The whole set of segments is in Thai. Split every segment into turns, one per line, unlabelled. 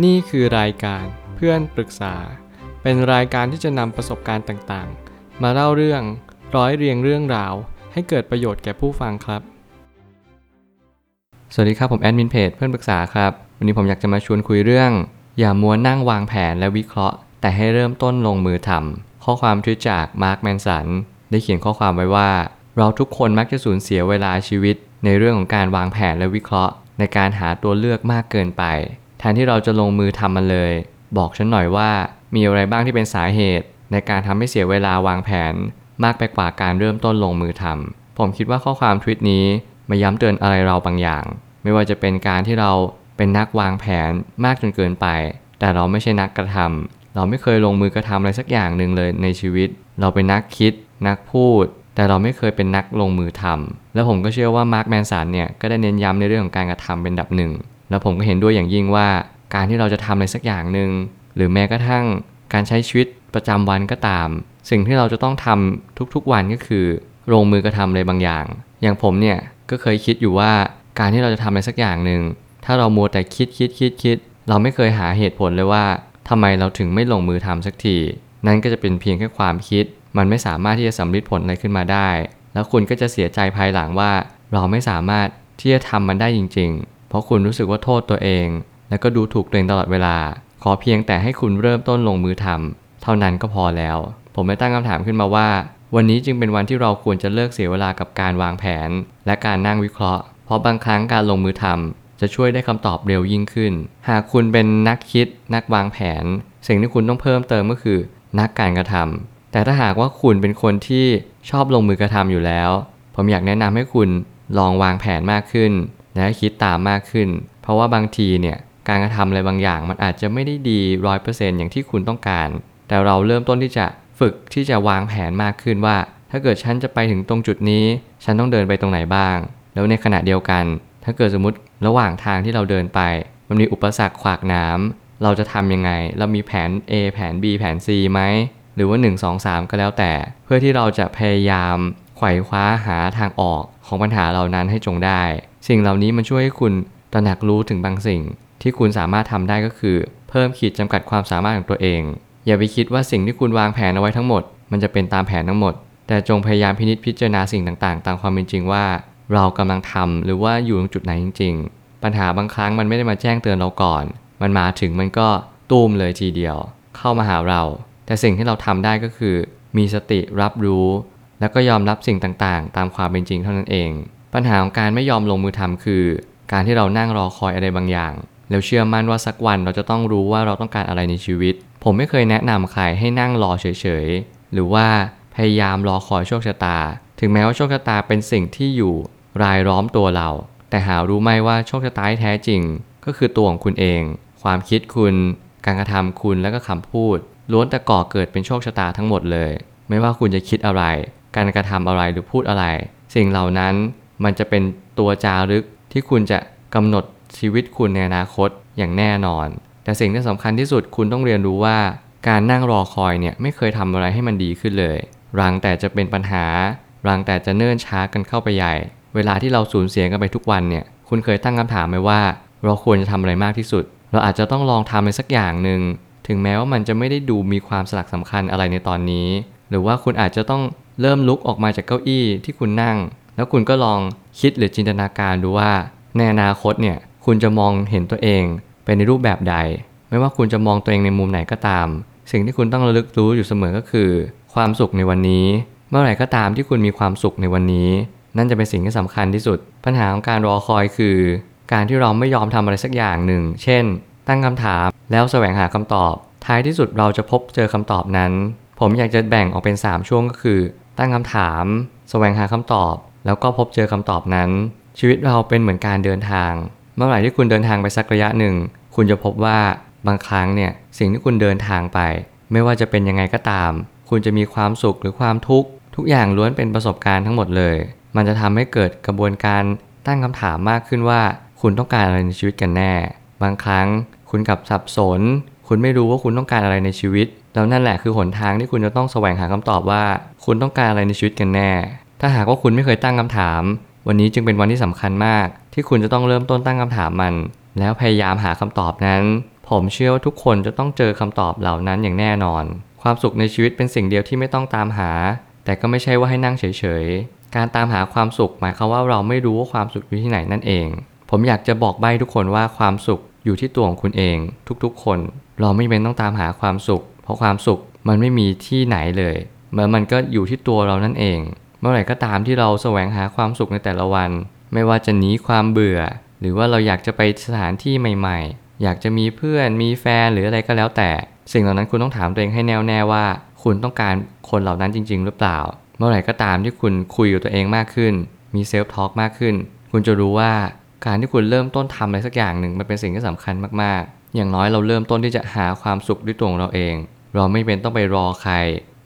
นี่คือรายการเพื่อนปรึกษา เป็นรายการที่จะนำประสบการณ์ต่างๆ มาเล่าเรื่องร้อยเรียงเรื่องราว ให้เกิดประโยชน์แก่ผู้ฟังครับ สวัสดีครับผมแอดมินเพจเพื่อนปรึกษาครับ วันนี้ผมอยากจะมาชวนคุยเรื่อง อย่ามัวนั่งวางแผนและวิเคราะห์ แต่ให้เริ่มต้นลงมือทำข้อความทวิตจากมาร์คแมนสันได้เขียนข้อความไว้ว่า เราทุกคนมักจะสูญเสียเวลาชีวิต ในเรื่องของการวางแผนและวิเคราะห์ ในการหาตัวเลือกมากเกินไป แทนที่เราจะลงมือทำมันเลย บอกฉันหน่อยว่ามีอะไรบ้างที่เป็นสาเหตุ ในการทำให้เสียเวลาวางแผน มากไปกว่าการเริ่มต้นลงมือทำผมคิดว่าข้อความทวิตนี้มาย้ำเตือนอะไรเราบางอย่าง ไม่ว่าจะเป็นการที่เราเป็นนักวางแผนมากจนเกินไป แต่เราไม่ใช่นักกระทำเราไม่เคยลงมือกระทำอะไรสักอย่างหนึ่งเลยในชีวิต เราเป็นนักคิด นักพูด แต่เราไม่เคยเป็นนักลงมือทำแล้วผมก็เชื่อว่ามาร์คแมนสันเนี่ยก็ได้เน้นย้ำในเรื่องของการกระทำเป็นดับหนึ่ง แล้วผมก็เห็นด้วยอย่างยิ่งว่า การที่เราจะทำอะไรสักอย่างหนึ่งหรือแม้กระทั่งการใช้ชีวิตประจำวันก็ตาม สิ่งที่เราจะต้องทำทุกๆวันก็คือลงมือกระทำอะไรบางอย่าง อย่างผมเนี่ยก็เคยคิดอยู่ว่าการที่เราจะทำอะไรสักอย่างหนึ่งถ้าเรามัวแต่คิดคิดคิดคิดเราไม่เคยหาเหตุผลเลยว่าทำไมเราถึงไม่ลงมือทำสักที นั่นก็จะเป็นเพียงแค่ความคิด มันไม่สามารถที่จะสำลิดผลอะไรขึ้นมาได้ แล้วคุณก็จะเสียใจภายหลังว่า เราไม่สามารถที่จะทำมันได้จริงๆ เพราะคุณรู้สึกว่าโทษตัวเอง แล้วก็ดูถูกตัวเองตลอดเวลา ขอเพียงแต่ให้คุณเริ่มต้นลงมือทำเท่านั้นก็พอแล้ว ผมไม่ตั้งคำถามขึ้นมาว่า วันนี้จึงเป็นวันที่เราควรจะเลิกเสียเวลากับการวางแผน และการนั่งวิเคราะห์ เพราะบางครั้งการลงมือทำจะช่วยได้คำตอบเร็วยิ่งขึ้น หากคุณเป็นนักคิด นักวางแผน สิ่งที่คุณต้องเพิ่มเติมก็คือ นักการกระทำแต่ถ้าหากว่าคุณเป็นคนที่ชอบลงมือกระทำอยู่แล้ว ผมอยากแนะนำให้คุณลองวางแผนมากขึ้น และคิดตามมากขึ้น เพราะว่าบางทีเนี่ยการกระทำอะไรบางอย่างมันอาจจะไม่ได้ดีร้อยเปอร์เซ็นต์อย่างที่คุณต้องการ แต่เราเริ่มต้นที่จะฝึกที่จะวางแผนมากขึ้นว่า ถ้าเกิดฉันจะไปถึงตรงจุดนี้ ฉันต้องเดินไปตรงไหนบ้าง แล้วในขณะเดียวกัน ถ้าเกิดสมมติระหว่างทางที่เราเดินไป มันมีอุปสรรคขวากน้ำเราจะทำยังไง เรามีแผน A แผน B แผน C ไหมหรือว่า 1 2 3 ก็แล้วแต่ เพื่อที่เราจะพยายามไขว่คว้าหาทางออกของปัญหาเหล่านั้นให้จงได้ สิ่งเหล่านี้มันช่วยให้คุณตระหนักรู้ถึงบางสิ่ง ที่คุณสามารถทำได้ก็คือ เพิ่มขีดจำกัดความสามารถของตัวเอง อย่าไปคิดว่าสิ่งที่คุณวางแผนเอาไว้ทั้งหมด มันจะเป็นตามแผนทั้งหมด แต่จงพยายามพินิจพิจารณาสิ่งต่างๆ ตามความเป็นจริงว่า เรากำลังทำหรือว่าอยู่ตรงจุดไหนจริง ๆ ปัญหาบางครั้งมันไม่ได้มาแจ้งเตือนเราก่อน มันมาถึงมันก็ตูมเลยทีเดียว เข้ามาหาเรา แต่สิ่งที่เราทำได้ก็คือ มีสติรับรู้ แล้วก็ยอมรับสิ่งต่างๆ ตามความเป็นจริงเท่านั้นเอง ปัญหาของการไม่ยอมลงมือทำคือ การที่เรานั่งรอคอยอะไรบางอย่าง แล้วเชื่อมั่นว่าสักวันเราจะต้องรู้ว่าเราต้องการอะไรในชีวิต ผมไม่เคยแนะนำใครให้นั่งรอเฉยๆ หรือว่าพยายามรอคอยโชคชะตา ถึงแม้ว่าโชคชะตาเป็นสิ่งที่อยู่รายล้อมตัวเรา แต่หารู้ไหมว่าโชคชะตาแท้จริง ก็คือตัวของคุณเอง ความคิดคุณ การกระทำคุณและก็คำพูดล้วนแต่ก่อเกิดเป็นโชคชะตาทั้งหมดเลย ไม่ว่าคุณจะคิดอะไร การกระทำอะไรหรือพูดอะไร สิ่งเหล่านั้น มันจะเป็นตัวจารึกที่คุณจะกำหนดชีวิตคุณในอนาคตอย่างแน่นอน แต่สิ่งที่สำคัญที่สุดคุณต้องเรียนรู้ว่า การนั่งรอคอยเนี่ยไม่เคยทำอะไรให้มันดีขึ้นเลย รังแต่จะเป็นปัญหา รังแต่จะเนิ่นช้ากันเข้าไปใหญ่ เวลาที่เราสูญเสียกันไปทุกวันเนี่ยคุณเคยตั้งคำถามไหมว่า เราควรจะทำอะไรมากที่สุด เราอาจจะต้องลองทำอะไรสักอย่างหนึ่งถึงแม้ว่ามันจะไม่ได้ดูมีความสลักสำคัญอะไรในตอนนี้ หรือว่าคุณอาจจะต้องเริ่มลุกออกมาจากเก้าอี้ที่คุณนั่ง แล้วคุณก็ลองคิดหรือจินตนาการดูว่า ในอนาคตเนี่ยคุณจะมองเห็นตัวเองเป็นในรูปแบบใด ไม่ว่าคุณจะมองตัวเองในมุมไหนก็ตาม สิ่งที่คุณต้องระลึกรู้อยู่เสมอก็คือ ความสุขในวันนี้ เมื่อไหร่ก็ตามที่คุณมีความสุขในวันนี้ นั่นจะเป็นสิ่งที่สำคัญที่สุด ปัญหาของการรอคอยคือ การที่เราไม่ยอมทำอะไรสักอย่างหนึ่ง เช่น ตั้งคำถามแล้วแสวงหาคำตอบ ท้ายที่สุดเราจะพบเจอคำตอบนั้น ผมอยากจะแบ่งออกเป็น 3 ช่วงก็คือ ตั้งคำถาม แสวงหาคำตอบ แล้วก็พบเจอคำตอบนั้น ชีวิตเราเป็นเหมือนการเดินทาง เมื่อไหร่ที่คุณเดินทางไปสักระยะหนึ่ง คุณจะพบว่าบางครั้งเนี่ยสิ่งที่คุณเดินทางไป ไม่ว่าจะเป็นยังไงก็ตาม คุณจะมีความสุขหรือความทุกข์ ทุกอย่างล้วนเป็นประสบการณ์ทั้งหมดเลย มันจะทำให้เกิดกระบวนการตั้งคำถามมากขึ้นว่า คุณต้องการอะไรในชีวิตกันแน่ บางครั้งคุณกับสับสน คุณไม่รู้ว่าคุณต้องการอะไรในชีวิตแล้วนั่นแหละคือหนทางที่คุณจะต้องแสวงหาคำตอบว่า คุณต้องการอะไรในชีวิตกันแน่ ถ้าหากว่าคุณไม่เคยตั้งคำถาม วันนี้จึงเป็นวันที่สำคัญมาก ที่คุณจะต้องเริ่มต้นตั้งคำถามมัน แล้วพยายามหาคำตอบนั้น ผมเชื่อว่าทุกคนจะต้องเจอคำตอบเหล่านั้นอย่างแน่นอน ความสุขในชีวิตเป็นสิ่งเดียวที่ไม่ต้องตามหา แต่ก็ไม่ใช่ว่าให้นั่งเฉยๆ การตามหาความสุขหมายความว่าเราไม่รู้ว่าความสุขอยู่ที่ไหนนั่นเอง ผมอยากจะบอกใบ้ทุกคนว่าความสุขอยู่ที่ตัวของคุณเอง ทุกๆ คน เราไม่เป็นต้องตามหาความสุข เพราะความสุขมันไม่มีที่ไหนเลยเหมือนมันก็อยู่ที่ตัวเรานั่นเอง เมื่อไหร่ก็ตามที่เราแสวงหาความสุขในแต่ละวัน ไม่ว่าจะหนีความเบื่อ หรือว่าเราอยากจะไปสถานที่ใหม่ ๆ อยากจะมีเพื่อนมีแฟนหรืออะไรก็แล้วแต่ สิ่งเหล่านั้นคุณต้องถามตัวเองให้แน่วแน่ว่า คุณต้องการคนเหล่านั้นจริง ๆ หรือเปล่า เมื่อไหร่ก็ตามที่คุณคุยกับตัวเองมากขึ้น มีเซลฟ์ทอล์กมากขึ้น คุณจะรู้ว่าการที่คุณเริ่มต้นทำอะไรสักอย่างหนึ่งมันเป็นสิ่งที่สำคัญมากๆ อย่างน้อยเราเริ่มต้นที่จะหาความสุขด้วยตัวของเราเอง เราไม่เป็นต้องไปรอใคร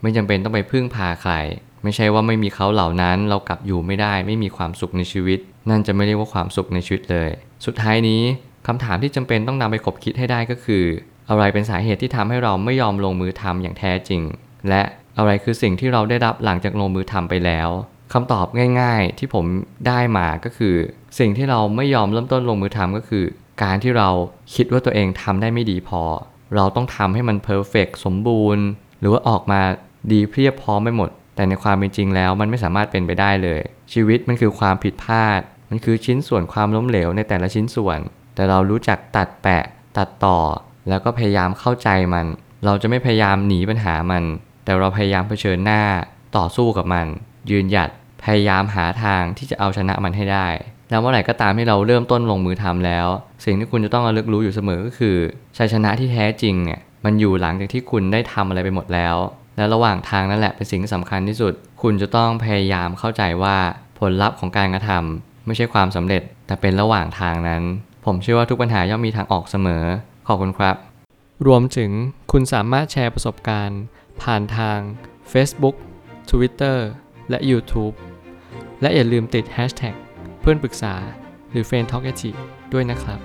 ไม่จำเป็นต้องไปพึ่งพาใคร ไม่ใช่ว่าไม่มีเขาเหล่านั้นเรากลับอยู่ไม่ได้ ไม่มีความสุขในชีวิต นั่นจะไม่เรียกว่าความสุขในชีวิตเลย สุดท้ายนี้คำถามที่จำเป็นต้องนำไปขบคิดให้ได้ก็คือ อะไรเป็นสาเหตุที่ทำให้เราไม่ยอมลงมือทำอย่างแท้จริง และอะไรคือสิ่งที่เราได้รับหลังจากลงมือทำไปแล้วคำตอบง่ายๆที่ผมได้มาก็คือ สิ่งที่เราไม่ยอมเริ่มต้นลงมือทำก็คือ การที่เราคิดว่าตัวเองทำได้ไม่ดีพอ เราต้องทำให้มันเพอร์เฟกสมบูรณ์ หรือว่าออกมาดีเพียบพร้อมไปหมด แต่ในความเป็นจริงแล้วมันไม่สามารถเป็นไปได้เลย ชีวิตมันคือความผิดพลาด มันคือชิ้นส่วนความล้มเหลวในแต่ละชิ้นส่วน แต่เรารู้จักตัดแปะ ตัดต่อ แล้วก็พยายามเข้าใจมัน เราจะไม่พยายามหนีปัญหามัน แต่เราพยายามเผชิญหน้า ต่อสู้กับมัน ยืนหยัด พยายามหาทางที่จะเอาชนะมันให้ได้ แล้วเมื่อไหร่ก็ตามที่เราเริ่มต้นลงมือทำแล้ว สิ่งที่คุณจะต้องระลึกรู้อยู่เสมอก็คือชัยชนะที่แท้จริงเนี่ยมันอยู่หลังจากที่คุณได้ทำอะไรไปหมดแล้ว และระหว่างทางนั่นแหละเป็นสิ่งที่สำคัญที่สุด คุณจะต้องพยายามเข้าใจว่าผลลัพธ์ของการกระทำไม่ใช่ความสำเร็จ แต่เป็นระหว่างทางนั้น ผมเชื่อว่าทุกปัญหาย่อมมีทางออกเสมอ ขอบคุณครับ รวมถึงคุณสามารถแชร์ประสบการณ์ ผ่านทาง Facebook Twitter และ YouTube และอย่าลืมติด Hashtag เพื่อนปรึกษาหรือ f r ร e n d Talk ด้วยนะครับ